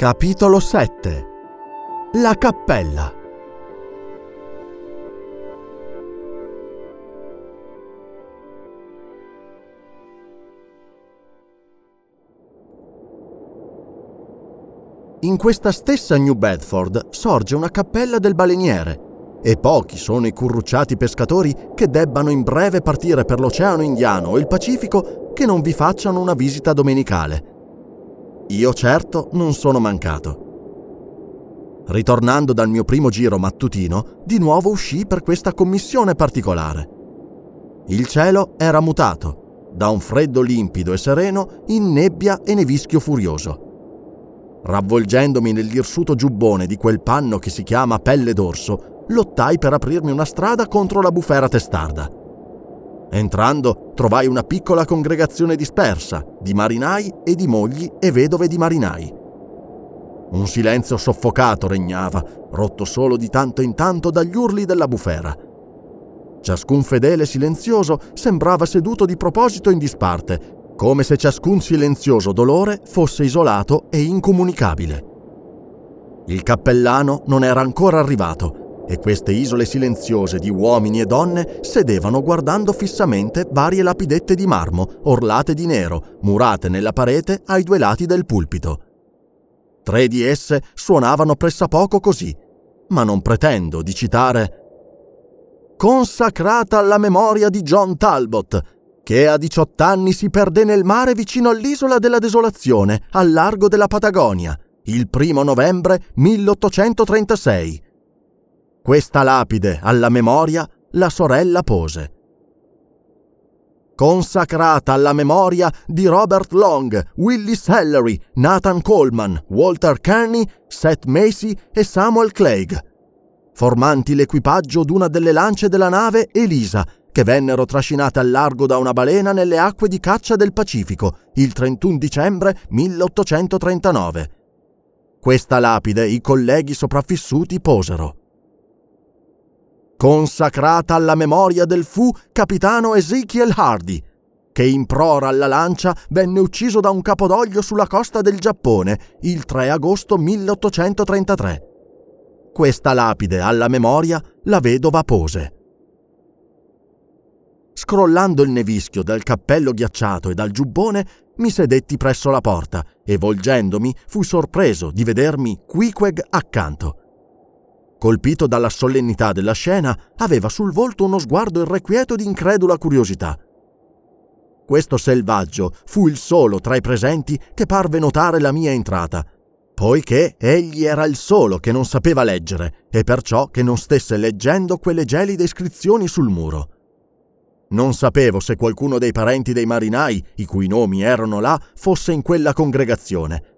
Capitolo 7 La cappella In questa stessa New Bedford sorge una cappella del baleniere e pochi sono i currucciati pescatori che debbano in breve partire per l'Oceano Indiano o il Pacifico che non vi facciano una visita domenicale. Io certo non sono mancato. Ritornando dal mio primo giro mattutino, di nuovo uscì per questa commissione particolare. Il cielo era mutato, da un freddo limpido e sereno in nebbia e nevischio furioso. Ravvolgendomi nell'irsuto giubbone di quel panno che si chiama pelle d'orso, lottai per aprirmi una strada contro la bufera testarda. Entrando, trovai una piccola congregazione dispersa di marinai e di mogli e vedove di marinai. Un silenzio soffocato regnava, rotto solo di tanto in tanto dagli urli della bufera. Ciascun fedele silenzioso sembrava seduto di proposito in disparte, come se ciascun silenzioso dolore fosse isolato e incomunicabile. Il cappellano non era ancora arrivato e queste isole silenziose di uomini e donne sedevano guardando fissamente varie lapidette di marmo orlate di nero, murate nella parete ai due lati del pulpito. Tre di esse suonavano pressappoco così, ma non pretendo di citare Consacrata alla memoria di John Talbot, che a 18 anni si perdé nel mare vicino all'isola della Desolazione, al largo della Patagonia, il primo novembre 1836. Questa lapide alla memoria la sorella pose. Consacrata alla memoria di Robert Long, Willis Ellery, Nathan Coleman, Walter Kearney, Seth Macy e Samuel Clegg, formanti l'equipaggio d'una delle lance della nave Elisa, che vennero trascinate al largo da una balena nelle acque di caccia del Pacifico il 31 dicembre 1839. Questa lapide i colleghi sopravvissuti posero. Consacrata alla memoria del fu capitano Ezekiel Hardy, che in prora alla lancia venne ucciso da un capodoglio sulla costa del Giappone il 3 agosto 1833. Questa lapide alla memoria la vedova pose. Scrollando il nevischio dal cappello ghiacciato e dal giubbone, mi sedetti presso la porta e volgendomi fui sorpreso di vedermi Quiqueg accanto. Colpito dalla solennità della scena, aveva sul volto uno sguardo irrequieto di incredula curiosità. Questo selvaggio fu il solo tra i presenti che parve notare la mia entrata, poiché egli era il solo che non sapeva leggere e perciò che non stesse leggendo quelle gelide iscrizioni sul muro. Non sapevo se qualcuno dei parenti dei marinai, i cui nomi erano là, fosse in quella congregazione.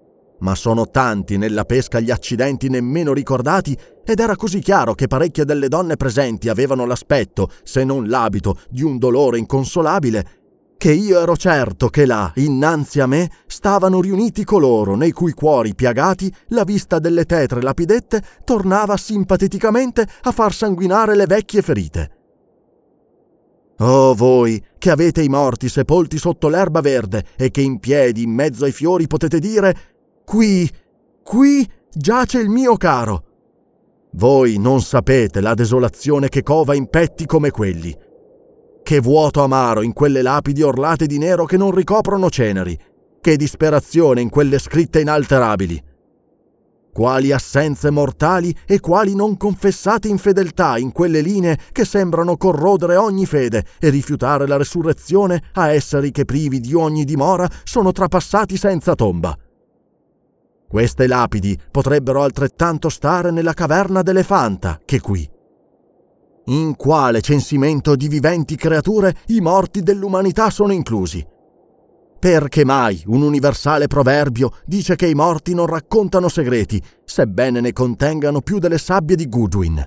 Ma sono tanti nella pesca gli accidenti nemmeno ricordati ed era così chiaro che parecchie delle donne presenti avevano l'aspetto, se non l'abito, di un dolore inconsolabile, che io ero certo che là, innanzi a me, stavano riuniti coloro nei cui cuori piagati la vista delle tetre lapidette tornava simpateticamente a far sanguinare le vecchie ferite. Oh voi, che avete i morti sepolti sotto l'erba verde e che in piedi in mezzo ai fiori potete dire Qui, qui giace il mio caro. Voi non sapete la desolazione che cova in petti come quelli. Che vuoto amaro in quelle lapidi orlate di nero che non ricoprono ceneri. Che disperazione in quelle scritte inalterabili quali assenze mortali e quali non confessate infedeltà in quelle linee che sembrano corrodere ogni fede e rifiutare la resurrezione a esseri che privi di ogni dimora sono trapassati senza tomba. Queste lapidi potrebbero altrettanto stare nella caverna d'Elefanta che qui. In quale censimento di viventi creature i morti dell'umanità sono inclusi? Perché mai un universale proverbio dice che i morti non raccontano segreti, sebbene ne contengano più delle sabbie di Goodwin?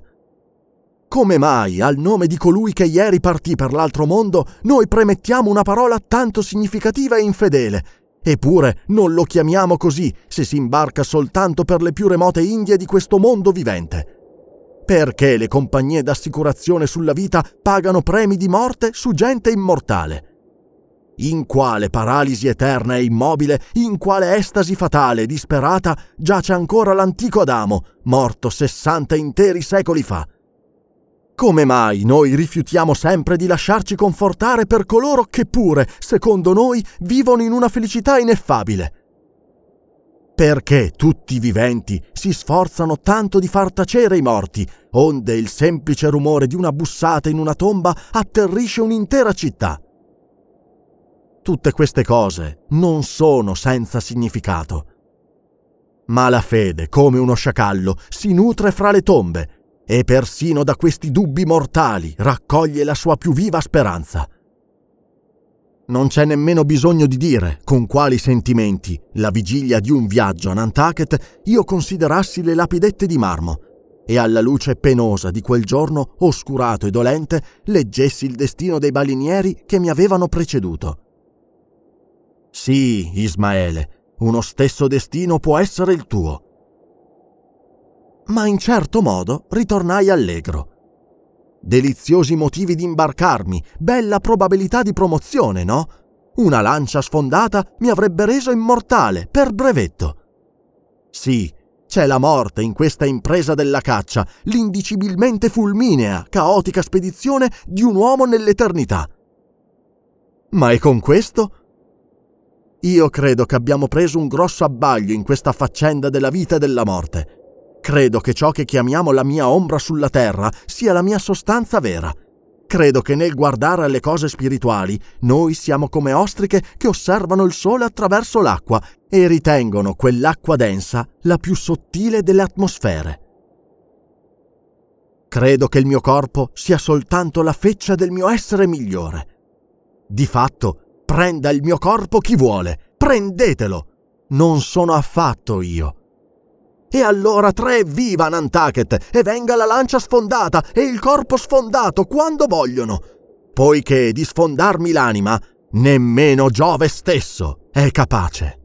Come mai, al nome di colui che ieri partì per l'altro mondo, noi premettiamo una parola tanto significativa e infedele? Eppure non lo chiamiamo così se si imbarca soltanto per le più remote Indie di questo mondo vivente. Perché le compagnie d'assicurazione sulla vita pagano premi di morte su gente immortale? In quale paralisi eterna e immobile, in quale estasi fatale e disperata giace ancora l'antico Adamo, morto sessanta interi secoli fa? Come mai noi rifiutiamo sempre di lasciarci confortare per coloro che pure, secondo noi, vivono in una felicità ineffabile? Perché tutti i viventi si sforzano tanto di far tacere i morti, onde il semplice rumore di una bussata in una tomba atterrisce un'intera città? Tutte queste cose non sono senza significato. Ma la fede, come uno sciacallo, si nutre fra le tombe e persino da questi dubbi mortali raccoglie la sua più viva speranza. Non c'è nemmeno bisogno di dire con quali sentimenti, la vigilia di un viaggio a Nantucket, io considerassi le lapidette di marmo e alla luce penosa di quel giorno oscurato e dolente leggessi il destino dei balinieri che mi avevano preceduto. Sì, Ismaele, uno stesso destino può essere il tuo. Ma in certo modo ritornai allegro. Deliziosi motivi di imbarcarmi, bella probabilità di promozione, no? Una lancia sfondata mi avrebbe reso immortale per brevetto. Sì, c'è la morte in questa impresa della caccia, l'indicibilmente fulminea, caotica spedizione di un uomo nell'eternità. Ma è con questo io credo che abbiamo preso un grosso abbaglio in questa faccenda della vita e della morte. Credo che ciò che chiamiamo la mia ombra sulla terra sia la mia sostanza vera. Credo che nel guardare alle cose spirituali noi siamo come ostriche che osservano il sole attraverso l'acqua e ritengono quell'acqua densa la più sottile delle atmosfere. Credo che il mio corpo sia soltanto la feccia del mio essere migliore. Di fatto, Prenda il mio corpo chi vuole, prendetelo. Non sono affatto io. E allora tre viva Nantucket e venga la lancia sfondata e il corpo sfondato quando vogliono, poiché di sfondarmi l'anima nemmeno Giove stesso è capace.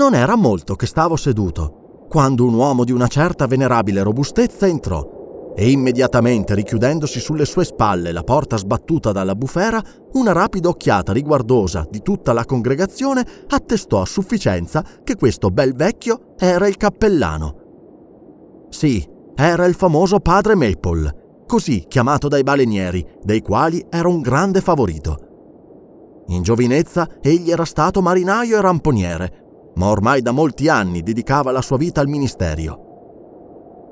Non era molto che stavo seduto, quando un uomo di una certa venerabile robustezza entrò e immediatamente richiudendosi sulle sue spalle la porta sbattuta dalla bufera, una rapida occhiata riguardosa di tutta la congregazione attestò a sufficienza che questo bel vecchio era il cappellano. Sì, era il famoso padre Maple, così chiamato dai balenieri, dei quali era un grande favorito. In giovinezza egli era stato marinaio e ramponiere, ma ormai da molti anni dedicava la sua vita al ministerio.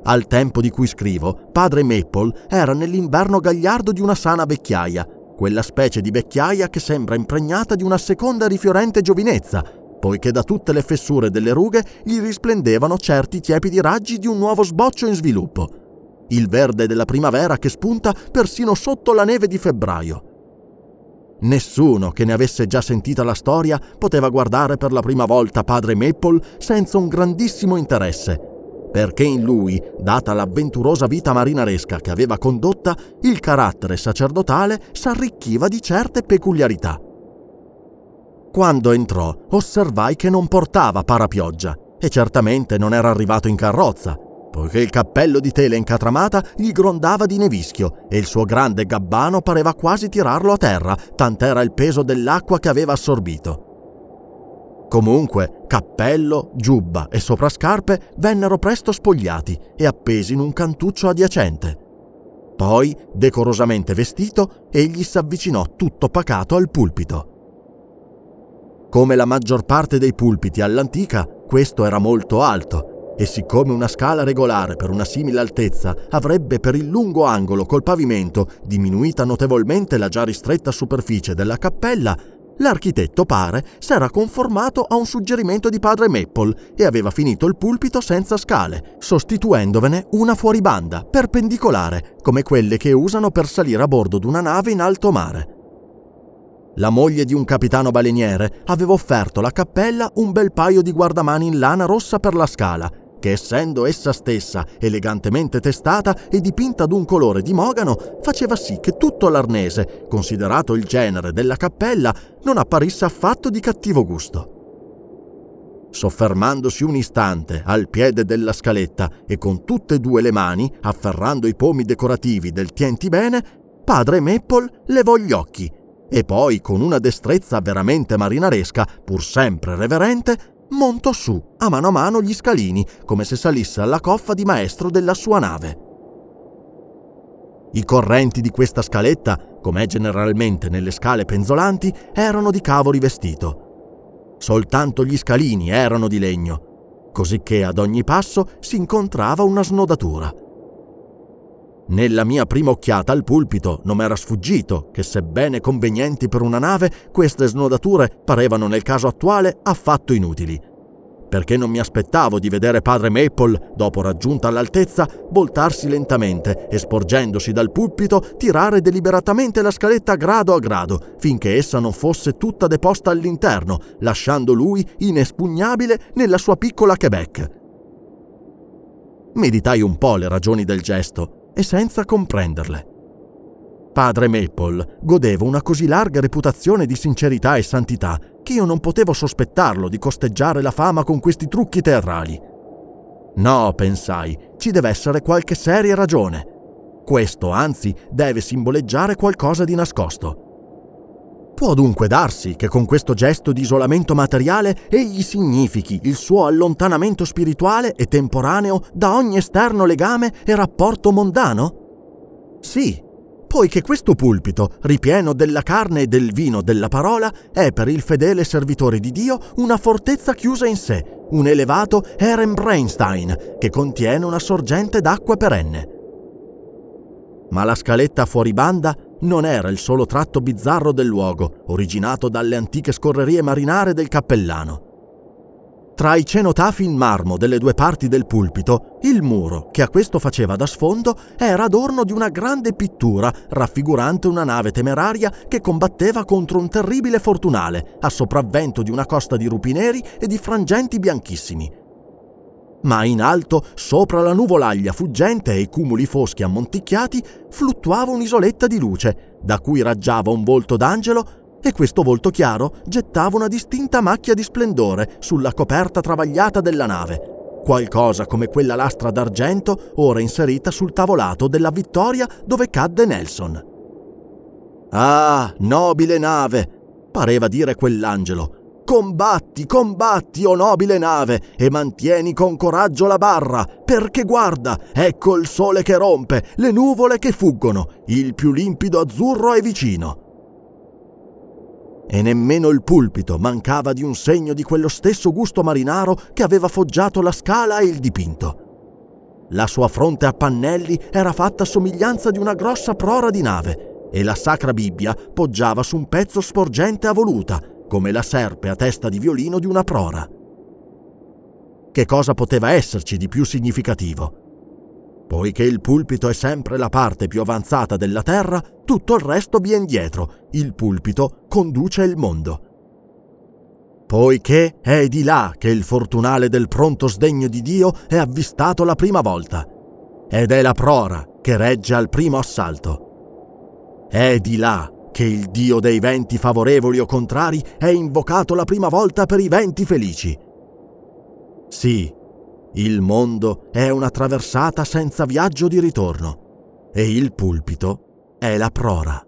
Al tempo di cui scrivo, padre Maple era nell'inverno gagliardo di una sana vecchiaia, quella specie di vecchiaia che sembra impregnata di una seconda rifiorente giovinezza, poiché da tutte le fessure delle rughe gli risplendevano certi tiepidi raggi di un nuovo sboccio in sviluppo. Il verde della primavera che spunta persino sotto la neve di febbraio. Nessuno che ne avesse già sentita la storia poteva guardare per la prima volta padre Maple senza un grandissimo interesse, perché in lui, data l'avventurosa vita marinaresca che aveva condotta, il carattere sacerdotale s'arricchiva di certe peculiarità. Quando entrò, osservai che non portava parapioggia e certamente non era arrivato in carrozza, poiché il cappello di tela incatramata gli grondava di nevischio e il suo grande gabbano pareva quasi tirarlo a terra, tant'era il peso dell'acqua che aveva assorbito. Comunque, cappello, giubba e soprascarpe vennero presto spogliati e appesi in un cantuccio adiacente. Poi, decorosamente vestito, egli s'avvicinò tutto pacato al pulpito. Come la maggior parte dei pulpiti all'antica, questo era molto alto e siccome una scala regolare per una simile altezza avrebbe per il lungo angolo col pavimento diminuita notevolmente la già ristretta superficie della cappella, l'architetto pare s'era conformato a un suggerimento di padre Maple e aveva finito il pulpito senza scale, sostituendovene una fuoribanda, perpendicolare, come quelle che usano per salire a bordo d'una nave in alto mare. La moglie di un capitano baleniere, aveva offerto alla cappella un bel paio di guardamani in lana rossa per la scala, che essendo essa stessa elegantemente testata e dipinta d'un colore di mogano, faceva sì che tutto l'arnese, considerato il genere della cappella, non apparisse affatto di cattivo gusto. Soffermandosi un istante al piede della scaletta e con tutte e due le mani, afferrando i pomi decorativi del tienti bene, padre Maple levò gli occhi e poi, con una destrezza veramente marinaresca, pur sempre reverente, montò su a mano a mano gli scalini, come se salisse alla coffa di maestro della sua nave. I correnti di questa scaletta, come generalmente nelle scale penzolanti, erano di cavo rivestito. Soltanto gli scalini erano di legno, cosicché ad ogni passo si incontrava una snodatura. Nella mia prima occhiata al pulpito non m'era sfuggito che, sebbene convenienti per una nave, queste snodature parevano nel caso attuale affatto inutili. Perché non mi aspettavo di vedere padre Maple, dopo raggiunta l'altezza, voltarsi lentamente e sporgendosi dal pulpito tirare deliberatamente la scaletta grado a grado, finché essa non fosse tutta deposta all'interno, lasciando lui inespugnabile nella sua piccola Quebec. Meditai un po' le ragioni del gesto e senza comprenderle. Padre Maple godeva una così larga reputazione di sincerità e santità che io non potevo sospettarlo di costeggiare la fama con questi trucchi teatrali. No, pensai, ci deve essere qualche seria ragione. Questo, anzi, deve simboleggiare qualcosa di nascosto. Può dunque darsi che con questo gesto di isolamento materiale egli significhi il suo allontanamento spirituale e temporaneo da ogni esterno legame e rapporto mondano? Sì, poiché questo pulpito, ripieno della carne e del vino della parola, è per il fedele servitore di Dio una fortezza chiusa in sé, un elevato Ehrenbreinstein che contiene una sorgente d'acqua perenne. Ma la scaletta fuori banda non era il solo tratto bizzarro del luogo, originato dalle antiche scorrerie marinare del cappellano. Tra i cenotafi in marmo delle due parti del pulpito, il muro, che a questo faceva da sfondo, era adorno di una grande pittura raffigurante una nave temeraria che combatteva contro un terribile fortunale, a sopravvento di una costa di rupi neri e di frangenti bianchissimi, ma in alto, sopra la nuvolaglia fuggente e i cumuli foschi ammonticchiati, fluttuava un'isoletta di luce, da cui raggiava un volto d'angelo e questo volto chiaro gettava una distinta macchia di splendore sulla coperta travagliata della nave, qualcosa come quella lastra d'argento ora inserita sul tavolato della Vittoria dove cadde Nelson. Ah, nobile nave! pareva dire quell'angelo, Combatti, combatti, o oh nobile nave, e mantieni con coraggio la barra, perché guarda, ecco il sole che rompe, le nuvole che fuggono, il più limpido azzurro è vicino. E nemmeno il pulpito mancava di un segno di quello stesso gusto marinaro che aveva foggiato la scala e il dipinto. La sua fronte a pannelli era fatta a somiglianza di una grossa prora di nave e la Sacra Bibbia poggiava su un pezzo sporgente a voluta, come la serpe a testa di violino di una prora. Che cosa poteva esserci di più significativo? Poiché il pulpito è sempre la parte più avanzata della terra, tutto il resto viene dietro. Il pulpito conduce il mondo. Poiché è di là che il fortunale del pronto sdegno di Dio è avvistato la prima volta. Ed è la prora che regge al primo assalto. È di là che il Dio dei venti favorevoli o contrari è invocato la prima volta per i venti felici. Sì, il mondo è una traversata senza viaggio di ritorno e il pulpito è la prora.